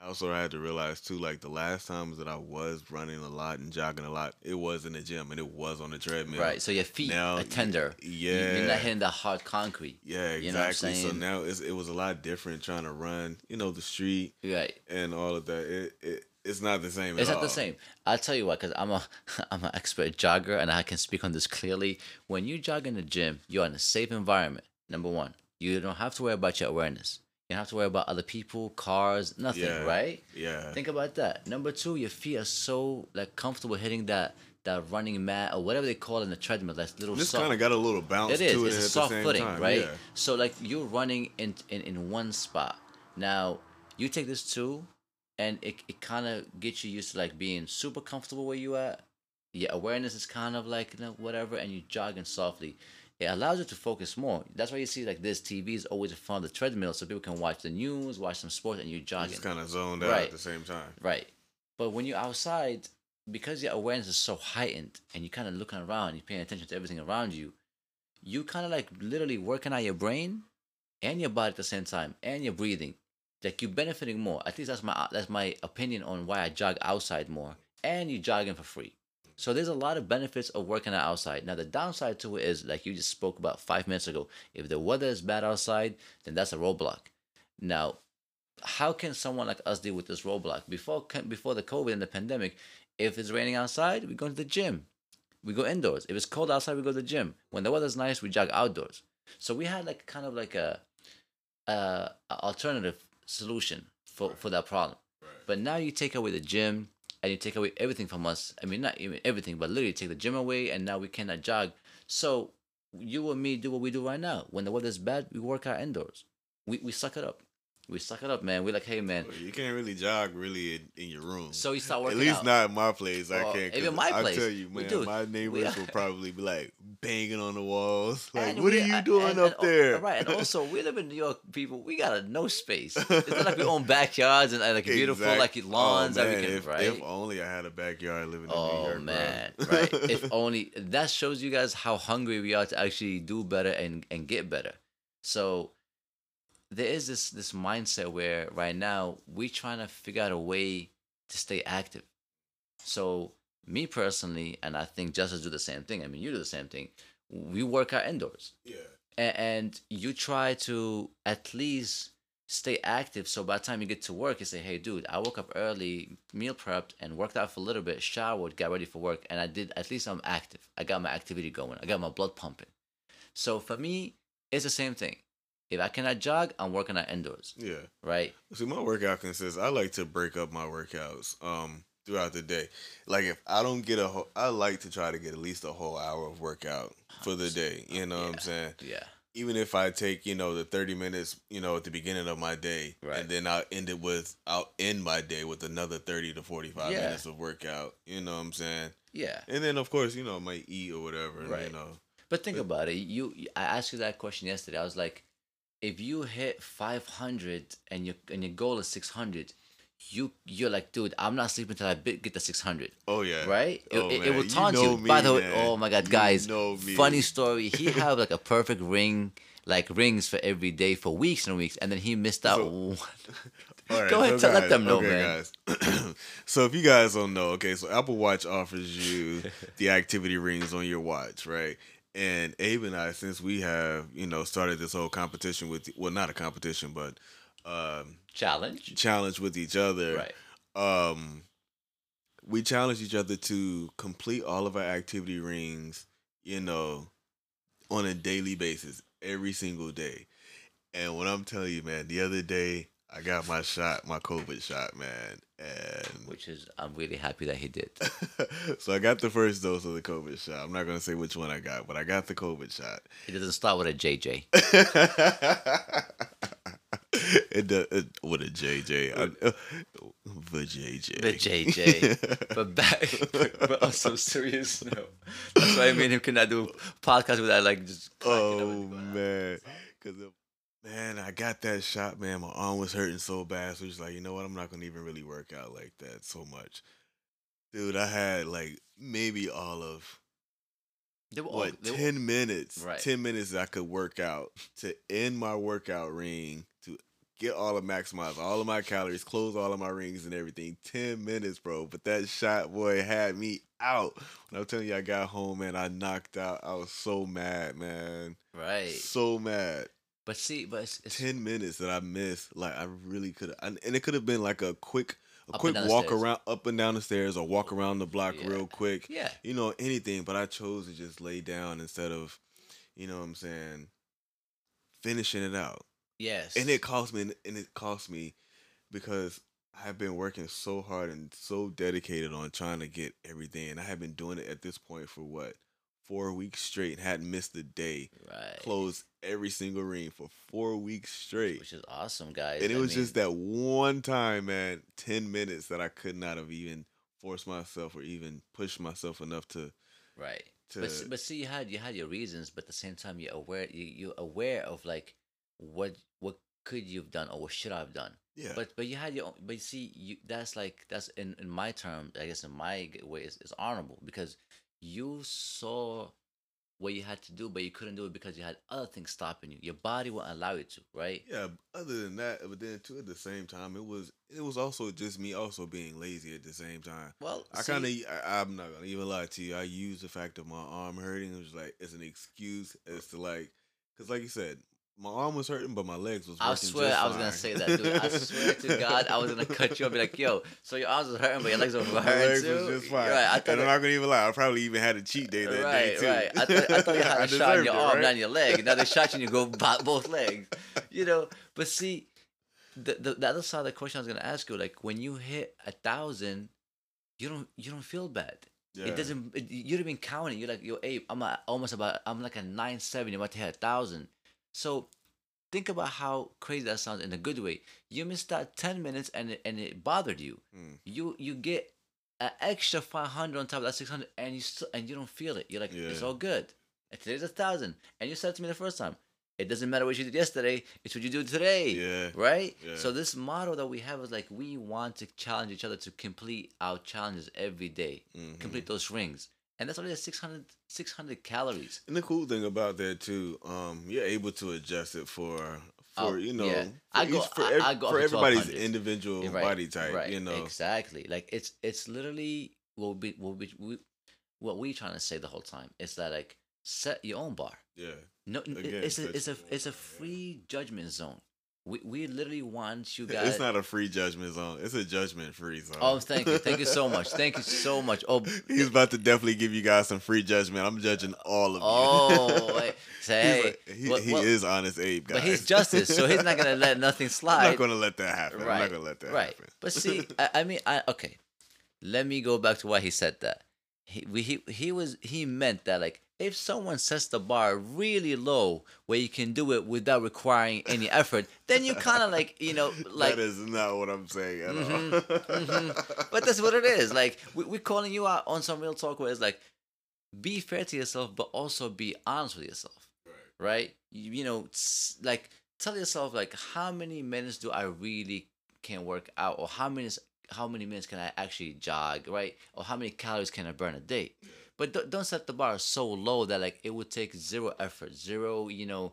I also had to realize too, like the last times that I was running a lot and jogging a lot, it was in the gym and it was on the treadmill. Right. So your feet Now, are tender. Yeah. You're not hitting the hard concrete. yeah, You know what I'm exactly. so now it's, it was a lot different trying to run, you know, the street Right. and all of that. It, it it's not the same. It's not the same. I'll tell you what, because I'm a I'm an expert jogger and I can speak on this clearly. When you jog in the gym, you're in a safe environment. Number one, you don't have to worry about your awareness. You don't have to worry about other people, cars, nothing. Yeah. Right? Yeah. Think about that. Number two, your feet are so like comfortable hitting that that running mat or whatever they call it in the treadmill. That little This kind of got a little bounce It is. to it It's a soft footing, time. right? Yeah. So like you're running in, in in one spot. Now you take this too, and it it kind of gets you used to like being super comfortable where you at. Your awareness is kind of like you know, whatever, and you're jogging softly. It allows you to focus more. That's why you see like this TV is always in front of the treadmill, so people can watch the news, watch some sports, and you're jogging. Just kind of zoned out Right. at the same time. Right. But when you're outside, because your awareness is so heightened and you're kind of looking around, you're paying attention to everything around you, you kind of like literally working out your brain and your body at the same time and your breathing. Like you're benefiting more. At least that's my that's my opinion on why I jog outside more. And you're jogging for free. So there's a lot of benefits of working out outside. Now the downside to it is like you just spoke about five minutes ago. If the weather is bad outside, then that's a roadblock. Now how can someone like us deal with this roadblock before before the covid and the pandemic if it's raining outside we go to the gym we go indoors if it's cold outside we go to the gym when the weather's nice we jog outdoors so we had like kind of like a, a, a alternative solution for for that problem but now you take away the gym and you take away everything from us. I mean not even everything but literally take the gym away and now we cannot jog. So you and me do what we do right now. When the weather's bad we work out indoors. We, we suck it up we suck it up, man. We're like, hey, man. You can't really jog really in, in your room. So you start working. At least out. not in my place. I can't. even my place. I tell you, man, my We- neighbors will probably be like banging on the walls. Like, And what we- are you doing and- up and- there? Right, and also we live in New York, people. We got a no space. It's not like we own backyards and uh, like beautiful Exact- like lawns Oh, that we man, can, if, right? if only I had a backyard living in New Oh York. bro. man, right? If only that shows you guys how hungry we are to actually do better and and get better. So there is this this mindset where right now we're trying to figure out a way to stay active. So me personally, and I think Justice do the same thing. I mean, you do the same thing. We work out indoors yeah. a- and you try to at least stay active so by the time you get to work you say hey dude i woke up early meal prepped and worked out for a little bit showered got ready for work and i did at least i'm active i got my activity going i got my blood pumping so for me it's the same thing if i cannot jog i'm working out indoors Yeah. right See, my workout consists. I like to break up my workouts um throughout the day. Like if I don't get a, whole, I like to try to get at least a whole hour of workout for the day. You know what I'm saying? yeah Even if I take you know the 30 minutes, you know, at the beginning of my day, Right. and then I'll end it with I'll end my day with another 30 to 45 Yeah. minutes of workout. You know what I'm saying? yeah And then of course you know I might eat or whatever. Right. You know. But think about it. You, I asked you that question yesterday. I was like, if you hit 500 and your and your goal is 600, you you're like, dude, I'm not sleeping till I bit- get the 600. Oh yeah. Right? It, Oh, it, it will you taunt know you. me, By the way, man. oh my god, You guys, funny story. He had like a perfect ring, like rings for every day for weeks and weeks, and then he missed out. So- one. All right, Go ahead, so tell- let them know, okay, man. Guys. so if you guys don't know, okay, so Apple Watch offers you the activity rings on your watch, right? And Abe and I, since we have, you know, started this whole competition with, well, not a competition, but um, Challenge. challenge with each other. Right. Um, we challenge each other to complete all of our activity rings, you know, on a daily basis, every single day. And what I'm telling you, man, the other day I got my shot, my COVID shot, man, and which is I'm really happy that he did. so I got the first dose of the COVID shot. I'm not gonna say which one I got, but I got the COVID shot. It doesn't start with a JJ. it does it, with a JJ. I, uh, the JJ. The JJ. but back, but, but some serious note, that's why I mean him cannot do podcast without like just. Oh man, because man, I got that shot, man. My arm was hurting so bad, so it's like, you know what? I'm not gonna even really work out like that so much, dude. I had like maybe all of They were all, what they were- ten minutes, Right. ten minutes that I could work out to end my workout ring to get all of maximize all of my calories, close all of my rings and everything. Ten minutes, bro. But that shot, boy, had me out. When I'm telling you, I got home, man, I knocked out. I was so mad, man. right. So mad. But see, but it's, it's 10 minutes that I missed. Like I really could have and it could have been like a quick a Up quick walk stairs. around up and down the stairs or walk around the block Yeah. real quick. yeah, You know, anything, but I chose to just lay down instead of, you know what I'm saying, finishing it out. yes, And it cost me and it cost me because I have been working so hard and so dedicated on trying to get everything. And I have been doing it at this point for what? Four weeks straight hadn't missed a day right. closed every single ring for four weeks straight. which is awesome, guys. And it I was mean, just that one time, man, 10 minutes that I could not have even forced myself or even pushed myself enough to. right. to But but see, you had you had your reasons, but at the same time, you're aware you you're aware of like what what could you've done or what should I've done. yeah. But but you had your own, but you see you that's like that's in in my term I guess in my way is, is honorable because you saw what you had to do but you couldn't do it because you had other things stopping you. Your body won't allow you to, right? yeah, other than that, but then too at the same time, it was it was also just me also being lazy at the same time. Well, I kind of, I'm not gonna even lie to you. I use the fact of my arm hurting. It was like it's an excuse as to like, cause like you said, my arm was hurting, but my legs was. I swear I was gonna say that, dude. I swear to God, I was gonna cut you up, and be like, "Yo, so your arms was hurting, but your legs were My hurting legs too." was just fine. Right, I thought and I'm not gonna even lie. I probably even had a cheat day that day too. right. I thought, I thought you had a shot in your it, arm, right? not in your leg. Now they shot you and you go both legs. You know, but see, the, the the other side of the question I was gonna ask you, like when you hit a thousand, you don't you don't feel bad. Yeah. It doesn't. It, you'd have been counting. You're like, yo, Abe, I'm a, almost about. I'm like a nine seven. You're about to hit a thousand. So think about how crazy that sounds in a good way. You missed that ten minutes and it, and it bothered you. Mm. You you get an extra five hundred on top of that six hundred, and you still and you don't feel it. You're like, it's all good. And today's a thousand, and you said to me the first time, it doesn't matter what you did yesterday. It's what you do today. Yeah. Right. Yeah. So this model that we have is like we want to challenge each other to complete our challenges every day Mhm. complete those rings. And that's only 600, 600 calories. And the cool thing about that too, um, you're able to adjust it for for Oh, you know yeah. for, I go- for, ev- I go for everybody's individual Right, body type. Right. You know, Exactly. Like it's it's literally what we what we, we what we trying to say the whole time. It's that like set your own bar. yeah. No, Again, it's a it's a it's a free judgment zone. We we literally want you guys. It's not a free judgment zone. It's a judgment free zone. Oh, thank you, thank you so much, thank you so much. Oh, He's about to definitely give you guys some free judgment. I'm judging all of you. oh, wait, He's say like- he, well- he well, is honest Abe, guys. but he's justice, so he's not gonna let nothing slide. I'm not gonna let that happen. I'm not gonna let that right. happen. But see, I, I mean, I okay. Let me go back to why he said that. He we, he he was he meant that like if someone sets the bar really low where you can do it without requiring any effort, then you kind of like you know like. that is not what I'm saying at Mhm, all. mhm. But that's what it is. Like we, we're calling you out on some real talk where it's like, be fair to yourself, but also be honest with yourself right? You, you know, like tell yourself like how many minutes do I really can work out, or how many how many minutes can I actually jog, right? Or how many calories can I burn a day? But don't don't set the bar so low that like it would take zero effort, zero, you know,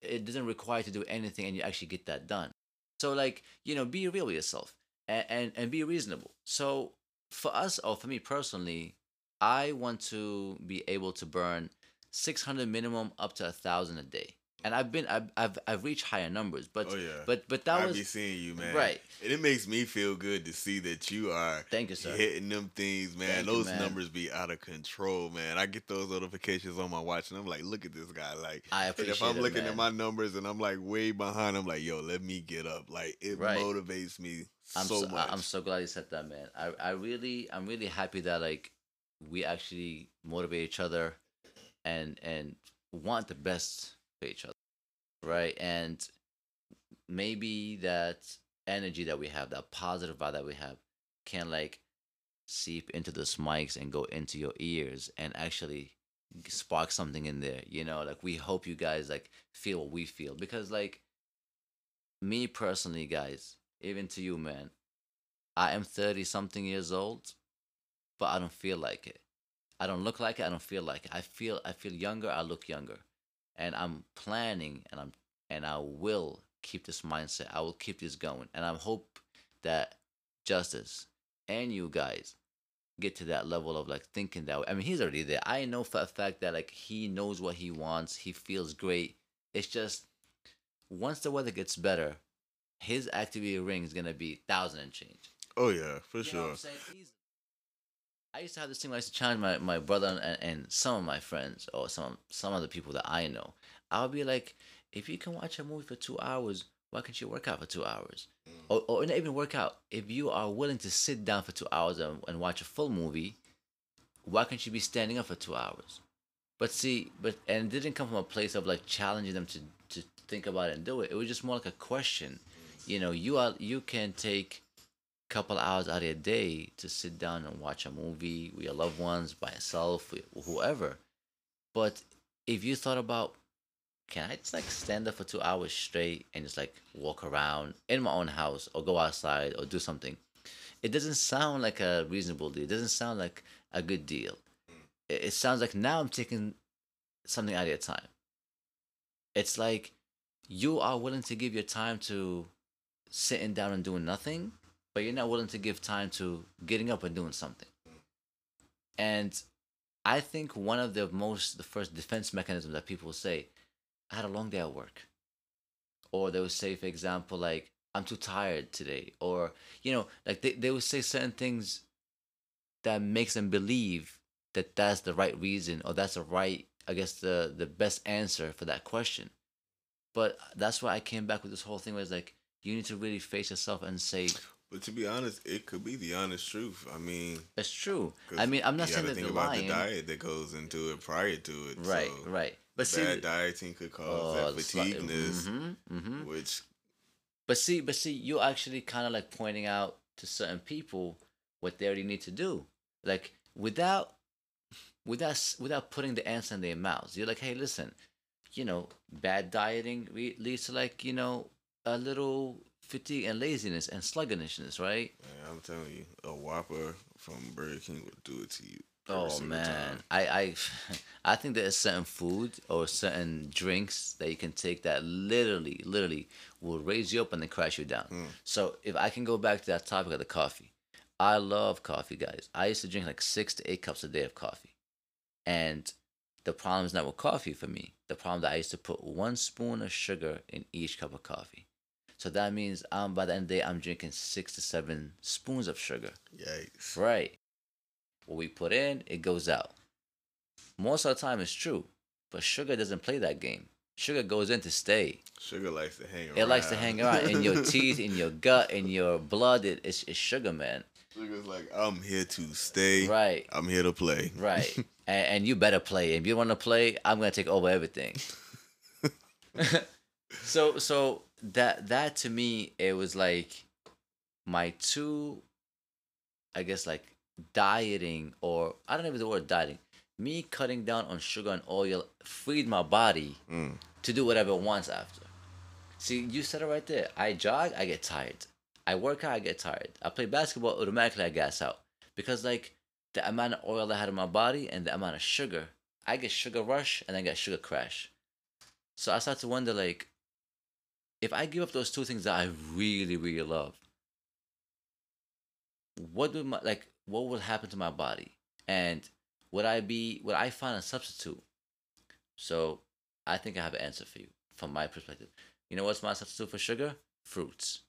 it doesn't require to do anything, and you actually get that done. So like you know, be real with yourself and and, and be reasonable. So for us, or for me personally, I want to be able to burn 600 minimum up to a thousand a day and I've been I've I've, I've reached higher numbers, but Oh, yeah. but but that I was be seeing you, man. Right. And it makes me feel good to see that you are Thank you, sir. hitting them things, man. Thank you, those man. numbers be out of control, man. I get those notifications on my watch and I'm like, look at this guy. Like I and if I'm it, looking man. at my numbers and I'm like way behind, I'm like, yo, let me get up. Like it Right. motivates me I'm so, so, much. I- I'm so glad you said that, man. I I really I'm really happy that like we actually motivate each other and and want the best for each other, right? And maybe that energy that we have, that positive vibe that we have, can like seep into those mics and go into your ears and actually spark something in there. You know, like we hope you guys like feel what we feel because like me personally, guys, even to you, man, I am 30 something years old, but I don't feel like it. I don't look like it. I don't feel like it. I feel I feel younger. I look younger, and I'm planning, and I'm and I will keep this mindset. I will keep this going, and I hope that justice and you guys get to that level of like thinking that way. I mean, he's already there. I know for a fact that like he knows what he wants. He feels great. It's just once the weather gets better, his activity ring is gonna be thousand and change. oh yeah, for You sure. what I'm saying? Easy. I used to have this thing where I used to challenge my, my brother and, and some of my friends or some some of the people that I know. I would be like, if you can watch a movie for two hours, why can't you work out for two hours? Mm. Or, or not even work out. If you are willing to sit down for two hours and, and watch a full movie, why can't you be standing up for two hours? But see, but and it didn't come from a place of like challenging them to to think about it and do it. It was just more like a question. Mm. You know, you are you can take couple hours out of your day to sit down and watch a movie with your loved ones, by yourself, whoever. But if you thought about, can I just like stand up for two hours straight and just like walk around in my own house or go outside or do something? It doesn't sound like a reasonable deal. It doesn't sound like a good deal. It sounds like now I'm taking something out of your time. It's like you are willing to give your time to sitting down and doing nothing, but you're not willing to give time to getting up and doing something. And I think one of the most, the first defense mechanism that people say, I had a long day at work. Or they would say, for example, like, I'm too tired today. Or, you know, like they, they would say certain things that makes them believe that that's the right reason or that's the right, I guess, the, the best answer for that question. But that's why I came back with this whole thing where it's like, you need to really face yourself and say, But to be honest, it could be the honest truth. I mean, it's true. I mean, I'm not saying that think they're about lying. the diet that goes into it prior to it. Right, so right. But see, bad dieting could cause oh, that sli- fatigueness, mhm, mhm. which But see, but see, you're actually kind of like pointing out to certain people what they already need to do, like without, without, without putting the answer in their mouths. You're like, hey, listen, you know, bad dieting leads to like you know a little fatigue and laziness and sluggishness, right? man, I'm telling you, a Whopper from Burger King would do it to you. Oh man, time. I I I think there's certain food or certain drinks that you can take that literally, literally will raise you up and then crash you down. Mm. So if I can go back to that topic of the coffee, I love coffee, guys. I used to drink like six to eight cups a day of coffee, and the problem is not with coffee for me. The problem that I used to put one spoon of sugar in each cup of coffee. So that means um by the end of the day I'm drinking six to seven spoons of sugar. Yikes. Right. What we put in, it goes out. Most of the time, it's true, but sugar doesn't play that game. Sugar goes in to stay. Sugar likes to hang around. It likes to hang around in your teeth, in your gut, in your blood. It, it's, it's sugar, man. Sugar's like, I'm here to stay. Right, I'm here to play. right. and, and you better play. If you want to play, I'm gonna take over everything. so, so that that to me, it was like my two, I guess, like dieting or I don't know if the word dieting. Me cutting down on sugar and oil freed my body Mm. to do whatever it wants after. See, you said it right there. I jog, I get tired. I work out, I get tired. I play basketball, automatically I gas out. Because like the amount of oil I had in my body and the amount of sugar, I get sugar rush and I get sugar crash. So I start to wonder like if I give up those two things that I really, really love, what would my like what would happen to my body? And would I be would I find a substitute? So I think I have an answer for you. from my perspective. You know what's my substitute for sugar? Fruits.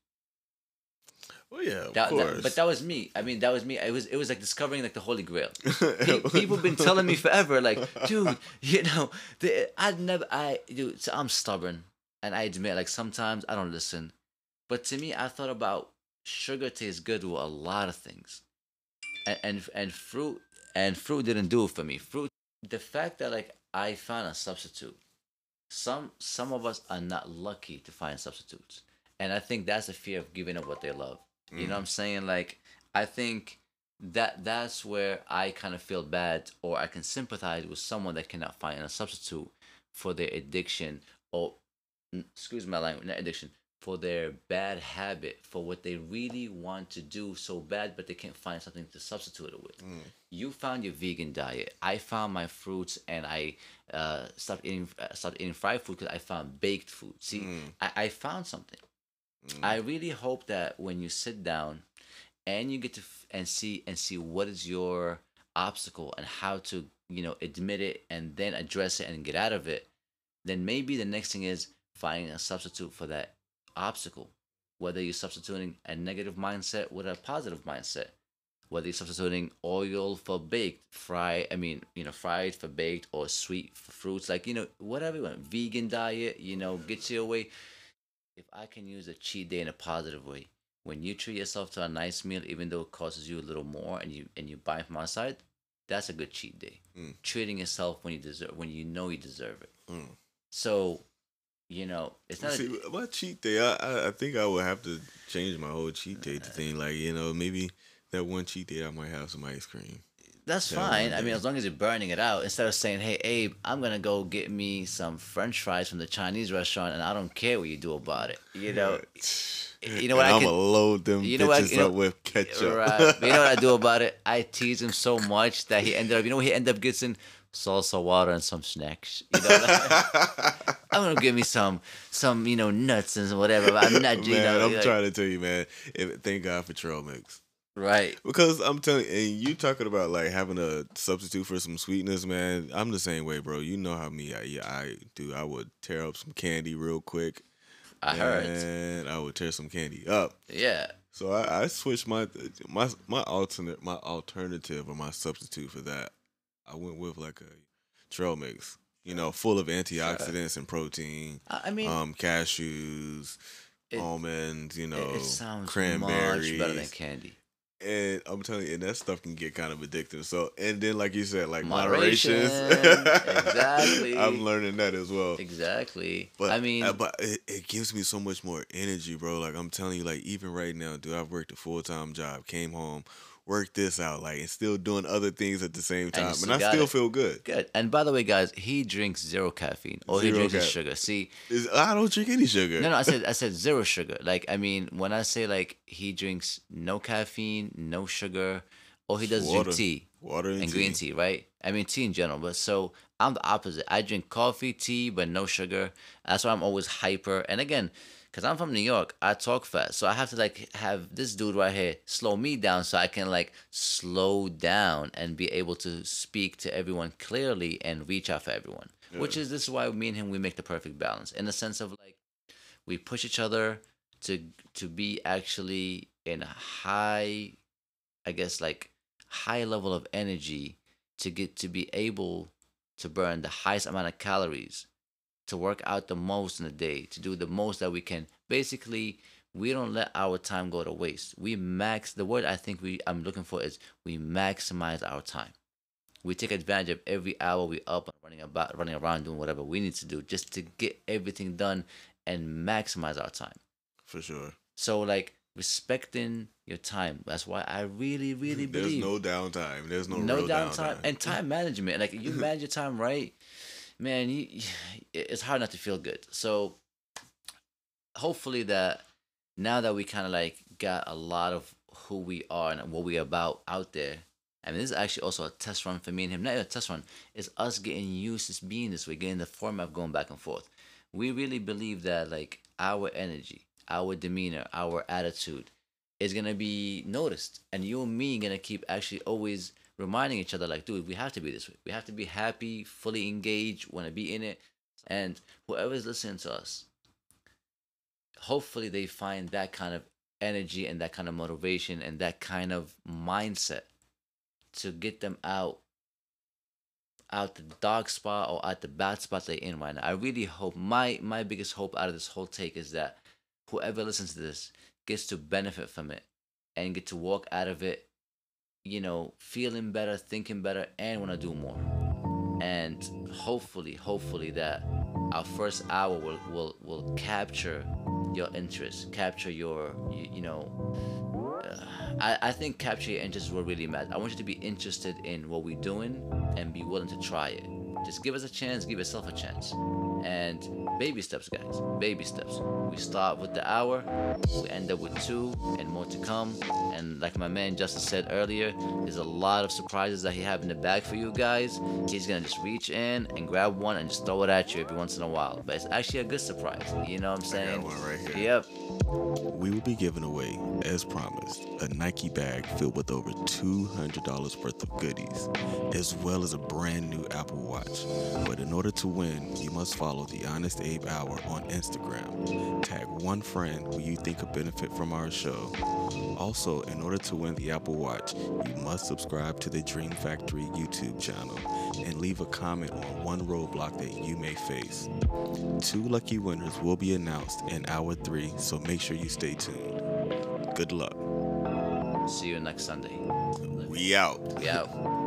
Well, yeah, of That, course. that- but that was me. I mean, that was me. It was it was like discovering like the holy grail. Pe- people been telling me forever, like, dude, you know, the, I'd never, I, dude, so I'm stubborn, and I admit, like, sometimes I don't listen. But to me, I thought about sugar tastes good with a lot of things, and and, and fruit and fruit didn't do it for me. Fruit, the fact that like I found a substitute. Some some of us are not lucky to find substitutes, and I think that's a fear of giving up what they love. You know what mm. I'm saying? Like I think that that's where I kind of feel bad or I can sympathize with someone that cannot find a substitute for their addiction or excuse my language, not addiction, for their bad habit, for what they really want to do so bad but they can't find something to substitute it with. You found your vegan diet. I found my fruits and I uh, stopped eating uh, stopped eating fried food because I found baked food. See, I, I found something. I really hope that when you sit down and you get to f- and see and see what is your obstacle and how to you know admit it and then address it and get out of it then maybe the next thing is finding a substitute for that obstacle whether you're substituting a negative mindset with a positive mindset whether you're substituting oil for baked fry i mean you know fried for baked or sweet for fruits like you know whatever you want vegan diet you know get your way if I can use a cheat day in a positive way, when you treat yourself to a nice meal, even though it costs you a little more, and you and you buy it from outside, that's a good cheat day. Mm. Treating yourself when you deserve, when you know you deserve it. Mm. So, you know, it's not. See, a, my cheat day, I, I I think I would have to change my whole cheat day to thing like you know maybe that one cheat day I might have some ice cream. that's yeah, fine. I mean, as long as you're burning it out, instead of saying, "Hey, Abe, I'm gonna go get me some French fries from the Chinese restaurant, and I don't care what you do about it." You know, you know what And I I'm gonna load them you know what- bitches you know- up with ketchup. Right. You know what I do about it? I tease him so much that he ended up, you know, what he ended up getting salsa water and some snacks. You know, I'm gonna give me some, some, you know, nuts and whatever. but I'm not, you man, know, I'm like- trying to tell you, man. If, thank God for trail mix. right. Because I'm telling you, and you talking about like having a substitute for some sweetness, man. I'm the same way, bro. You know how me I yeah, I do. I would tear up some candy real quick. I heard. And I would tear some candy up. Yeah. So I, I switched my my my alternate my alternative or my substitute for that. I went with like a trail mix. You know, full of antioxidants and protein. I mean, Um, cashews, It- almonds. You know, it sounds cranberries much better than candy. and I'm telling you, and that stuff can get kind of addictive. So, and then like you said, like Moderation. moderation. Exactly. I'm learning that as well. Exactly. But I mean, uh, but it, it gives me so much more energy, bro. Like I'm telling you, like even right now, dude, I've worked a full time job, came home, worked this out, like and still doing other things at the same time, and, still I still it. feel good. good. And by the way, guys, he drinks zero caffeine. All he Zero drinks is sugar. See, Is- I don't drink any sugar. No, no, I said I said zero sugar. Like I mean, when I say like he drinks no caffeine, no sugar, or he does Water. drink tea water and, and green tea, right? I mean tea in general. But so I'm the opposite. I drink coffee, tea, but no sugar. That's why I'm always hyper. And again, because I'm from New York, I talk fast, so I have to like have this dude right here slow me down so I can like slow down and be able to speak to everyone clearly and reach out for everyone. Which is this is why me and him we make the perfect balance in the sense of like we push each other to to be actually in a high i guess like high level of energy to get to be able to burn the highest amount of calories to work out the most in a day to do the most that we can basically we don't let our time go to waste we max the word i think we i'm looking for is we maximize our time we take advantage of every hour we up running about running around doing whatever we need to do just to get everything done and maximize our time for sure. so like respecting your time that's why i really really There's believe There's no downtime. There's no, no downtime downtime. and time management like you manage your time right man you, it's hard not to feel good so hopefully that now that we kind of like got a lot of who we are and what we're about out there I mean, this is actually also a test run for me and him. Not even a test run. It's us getting used to being this way, getting the format of going back and forth. We really believe that like our energy, our demeanor, our attitude is gonna be noticed, and you and me gonna keep actually always reminding each other, like, dude, we have to be this way. We have to be happy, fully engaged, want to be in it. And whoever's listening to us, hopefully they find that kind of energy and that kind of motivation and that kind of mindset to get them out out the dark spot or out the bad spot they're in right now. I really hope my my biggest hope out of this whole take is that whoever listens to this gets to benefit from it and get to walk out of it, you know, feeling better, thinking better, and want to do more. And hopefully, hopefully that our first hour will will, will capture your interest, capture your you, you know. Uh, I, I think capture your interest will really matter. I want you to be interested in what we're doing and be willing to try it. Just give us a chance, give yourself a chance. And baby steps, guys. Baby steps. We start with the hour, we end up with two, and more to come. And like my man Justice said earlier, there's a lot of surprises that he have in the bag for you guys. He's gonna just reach in and grab one and just throw it at you every once in a while. But it's actually a good surprise. You know what I'm saying? one right here. Yep. We will be giving away, as promised, a Nike bag filled with over $200 worth of goodies, as well as a brand new Apple Watch. But in order to win, you must follow the Honest Abe Hour on Instagram. Tag one friend who you think could benefit from our show. Also, in order to win the Apple Watch, you must subscribe to the Dream Factory YouTube channel and leave a comment on one roadblock that you may face. Two lucky winners will be announced in hour three, so make sure you stay tuned. Good luck. See you next Sunday. We out. We out.